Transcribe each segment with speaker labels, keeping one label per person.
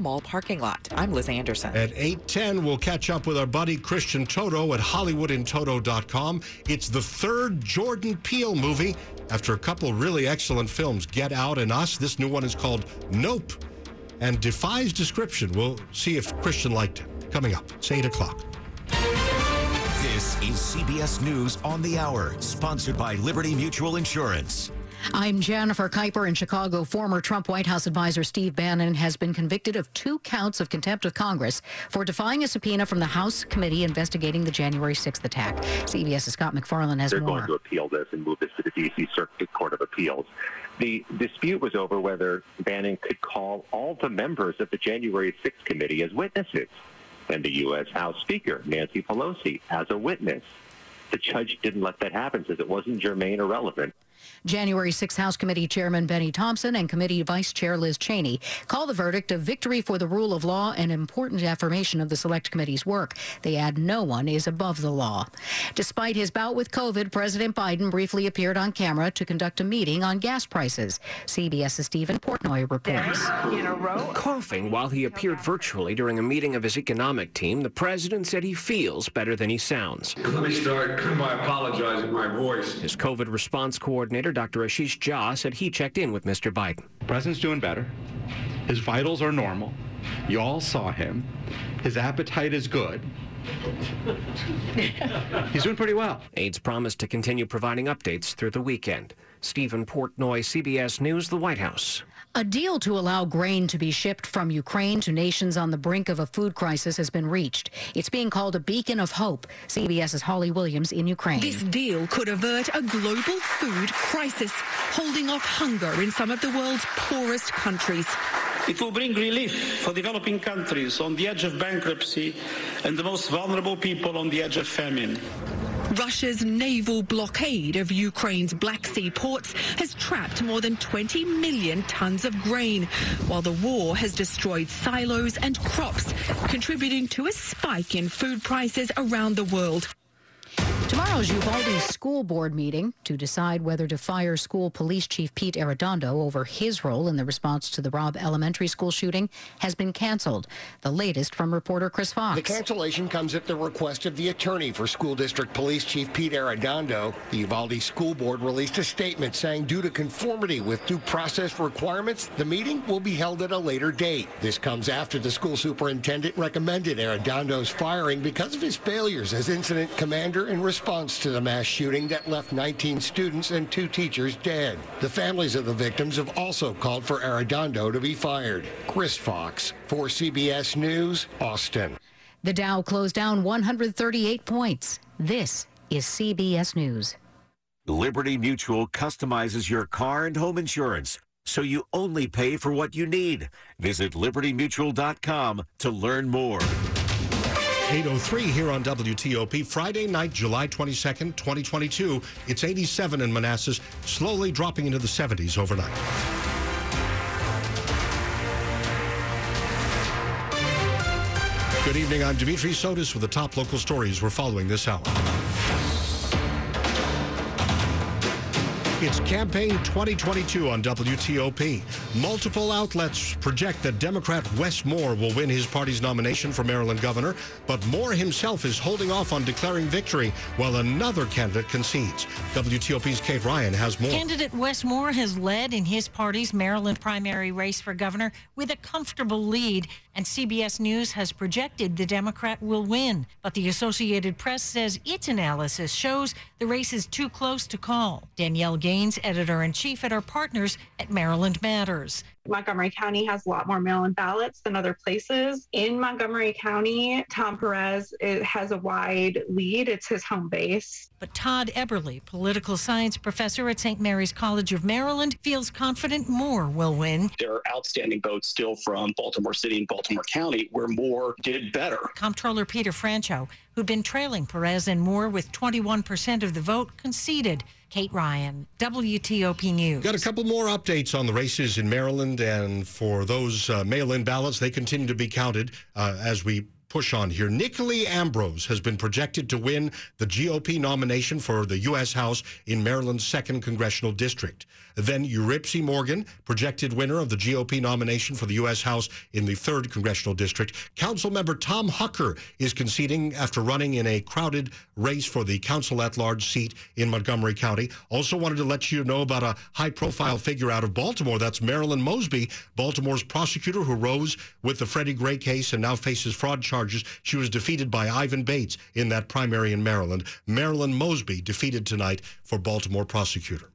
Speaker 1: Mall parking lot. I'm Liz Anderson.
Speaker 2: At 8:10, we'll catch up with our buddy Christian Toto at HollywoodInToto.com. It's the third Jordan Peele movie after a couple really excellent films, Get Out and Us. This new one is called Nope and defies description. We'll see if Christian liked it. Coming up, it's 8 o'clock.
Speaker 3: This is CBS News on the Hour, sponsored by Liberty Mutual Insurance.
Speaker 4: I'm Jennifer Keiper in Chicago. Former Trump White House advisor Steve Bannon has been convicted of two counts of contempt of Congress for defying a subpoena from the House committee investigating the January 6th attack. CBS's Scott MacFarlane has
Speaker 5: They're
Speaker 4: more.
Speaker 5: going to appeal this and move this to the D.C. Circuit Court of Appeals. The dispute was over whether Bannon could call all the members of the January 6th committee as witnesses and the U.S. House Speaker, Nancy Pelosi, as a witness. The judge didn't let that happen, says it wasn't germane or relevant.
Speaker 4: January 6th House Committee Chairman Bennie Thompson and Committee Vice Chair Liz Cheney call the verdict a victory for the rule of law and important affirmation of the Select Committee's work. They add no one is above the law. Despite his bout with COVID, President Biden briefly appeared on camera to conduct a meeting on gas prices. CBS's Steven Portnoy reports.
Speaker 6: in a row.
Speaker 7: Coughing while he appeared virtually during a meeting of his economic team, the president said he feels better than he sounds.
Speaker 8: Let me start by apologizing my voice.
Speaker 7: His COVID response coordinator, Dr. Ashish Jha, said he checked in with Mr. Biden.
Speaker 9: The president's doing better. His vitals are normal. You all saw him. His appetite is good. He's doing pretty well.
Speaker 7: Aides promised to continue providing updates through the weekend. Steven Portnoy, CBS News, the White House.
Speaker 4: A deal to allow grain to be shipped from Ukraine to nations on the brink of a food crisis has been reached. It's being called a beacon of hope. CBS's Holly Williams in Ukraine.
Speaker 10: This deal could avert a global food crisis, holding off hunger in some of the world's poorest countries.
Speaker 11: It will bring relief for developing countries on the edge of bankruptcy and the most vulnerable people on the edge of famine.
Speaker 10: Russia's naval blockade of Ukraine's Black Sea ports has trapped more than 20 million tons of grain, while the war has destroyed silos and crops, contributing to a spike in food prices around the world.
Speaker 4: Tomorrow's Uvalde school board meeting to decide whether to fire school police chief Pete Arredondo over his role in the response to the Robb Elementary School shooting has been canceled. The latest from reporter Chris Fox.
Speaker 12: The cancellation comes at the request of the attorney for School District Police Chief Pete Arredondo. The Uvalde School Board released a statement saying due to conformity with due process requirements, the meeting will be held at a later date. This comes after the school superintendent recommended Arredondo's firing because of his failures as incident commander in response to the mass shooting that left 19 students and two teachers dead. The families of the victims have also called for Arredondo to be fired. Chris Fox for CBS News, Austin.
Speaker 4: The Dow closed down 138 points. This is CBS News.
Speaker 3: Liberty Mutual customizes your car and home insurance so you only pay for what you need. Visit libertymutual.com to learn more.
Speaker 2: 803 here on WTOP. Friday night, July 22nd, 2022. It's 87 in Manassas, slowly dropping into the 70s overnight. Good evening. I'm Dimitri Sotis with the top local stories we're following this hour. It's campaign 2022 on WTOP. Multiple outlets project that Democrat Wes Moore will win his party's nomination for Maryland governor, but Moore himself is holding off on declaring victory while another candidate concedes. WTOP's Kate Ryan has more.
Speaker 13: Candidate Wes Moore has led in his party's Maryland primary race for governor with a comfortable lead, and CBS News has projected the Democrat will win. But the Associated Press says its analysis shows the race is too close to call. Danielle Gaines, editor in chief at our partners at Maryland Matters.
Speaker 14: Montgomery County has a lot more mail-in ballots than other places. In Montgomery County, Tom Perez has a wide lead. It's his home base.
Speaker 13: But Todd Eberly, political science professor at St. Mary's College of Maryland, feels confident Moore will win.
Speaker 15: There are outstanding votes still from Baltimore City and Baltimore County where Moore did better.
Speaker 13: Comptroller Peter Franchot, who'd been trailing Perez and Moore with 21% of the vote, conceded. Kate Ryan, WTOP News.
Speaker 2: Got a couple more updates on the races in Maryland, and for those uh, mail in ballots, they continue to be counted uh, as we push on here. Nicolee Ambrose has been projected to win the GOP nomination for the U.S. House in Maryland's 2nd Congressional District. Then Yuripzy Morgan, projected winner of the GOP nomination for the U.S. House in the 3rd Congressional District. Councilmember Tom Hucker is conceding after running in a crowded race for the council at large seat in Montgomery County. Also wanted to let you know about a high profile figure out of Baltimore. That's Marilyn Mosby, Baltimore's prosecutor who rose with the Freddie Gray case and now faces fraud charges. She was defeated by Ivan Bates in that primary in Maryland. Marilyn Mosby defeated tonight for Baltimore prosecutor.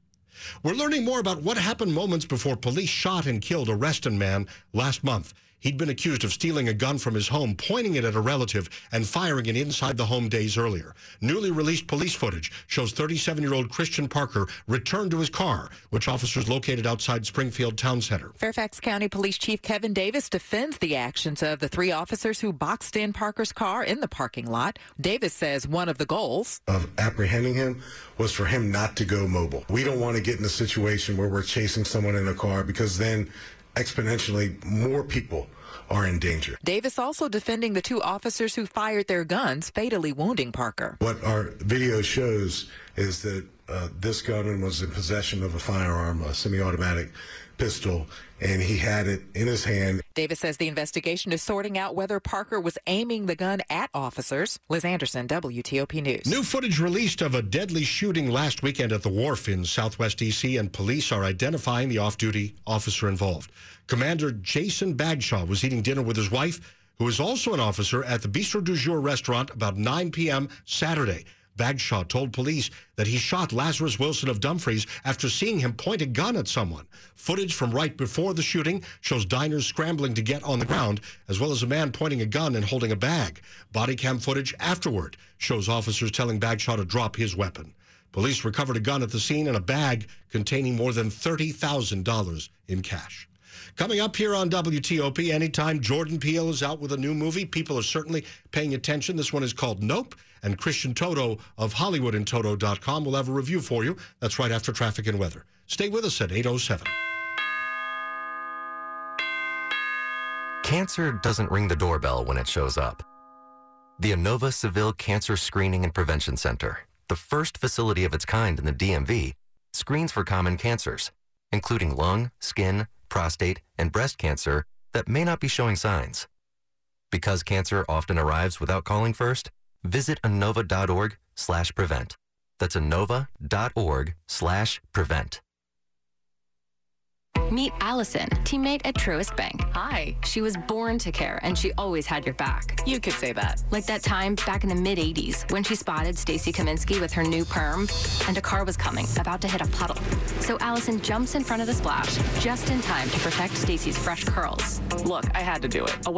Speaker 2: We're learning more about what happened moments before police shot and killed a Reston man last month. He'd been accused of stealing a gun from his home, pointing it at a relative, and firing it inside the home days earlier. Newly released police footage shows 37 year old Christian Parker returned to his car, which officers located outside Springfield Town Center.
Speaker 1: Fairfax County Police Chief Kevin Davis defends the actions of the three officers who boxed in Parker's car in the parking lot. Davis says one of the goals
Speaker 6: of apprehending him was for him not to go mobile. We don't want to get in a situation where we're chasing someone in a car because then exponentially more people are in danger.
Speaker 1: Davis also defending the two officers who fired their guns, fatally wounding Parker.
Speaker 6: What our video shows is that uh, this gunman was in possession of a firearm, a semi-automatic pistol, and he had it in his hand.
Speaker 1: Davis says the investigation is sorting out whether Parker was aiming the gun at officers. Liz Anderson, WTOP News.
Speaker 2: New footage released of a deadly shooting last weekend at the wharf in southwest D.C., and police are identifying the off duty officer involved. Commander Jason Bagshaw was eating dinner with his wife, who is also an officer, at the Bistro du Jour restaurant about 9 p.m. Saturday. Bagshaw told police that he shot Lazarus Wilson of Dumfries after seeing him point a gun at someone. Footage from right before the shooting shows diners scrambling to get on the ground, as well as a man pointing a gun and holding a bag. Body cam footage afterward shows officers telling Bagshaw to drop his weapon. Police recovered a gun at the scene and a bag containing more than $30,000 in cash. Coming up here on WTOP, anytime Jordan Peele is out with a new movie, people are certainly paying attention. This one is called Nope, and Christian Toto of HollywoodInToto.com will have a review for you. That's right after traffic and weather. Stay with us at 807.
Speaker 16: Cancer doesn't ring the doorbell when it shows up. The Inova Saville Cancer Screening and Prevention Center, the first facility of its kind in the DMV, screens for common cancers, including lung, skin, prostate, and breast cancer that may not be showing signs. Because cancer often arrives without calling first, visit inova.org slash prevent. That's inova.org slash prevent.
Speaker 17: Meet Allison, teammate at Truist Bank. Hi. She was born to care, and she always had your back.
Speaker 1: You could say that.
Speaker 17: Like that time back in the mid 80s when she spotted Stacy Kaminsky with her new perm, and a car was coming, about to hit a puddle. So Allison jumps in front of the splash just in time to protect Stacy's fresh curls.
Speaker 1: Look, I had to do it.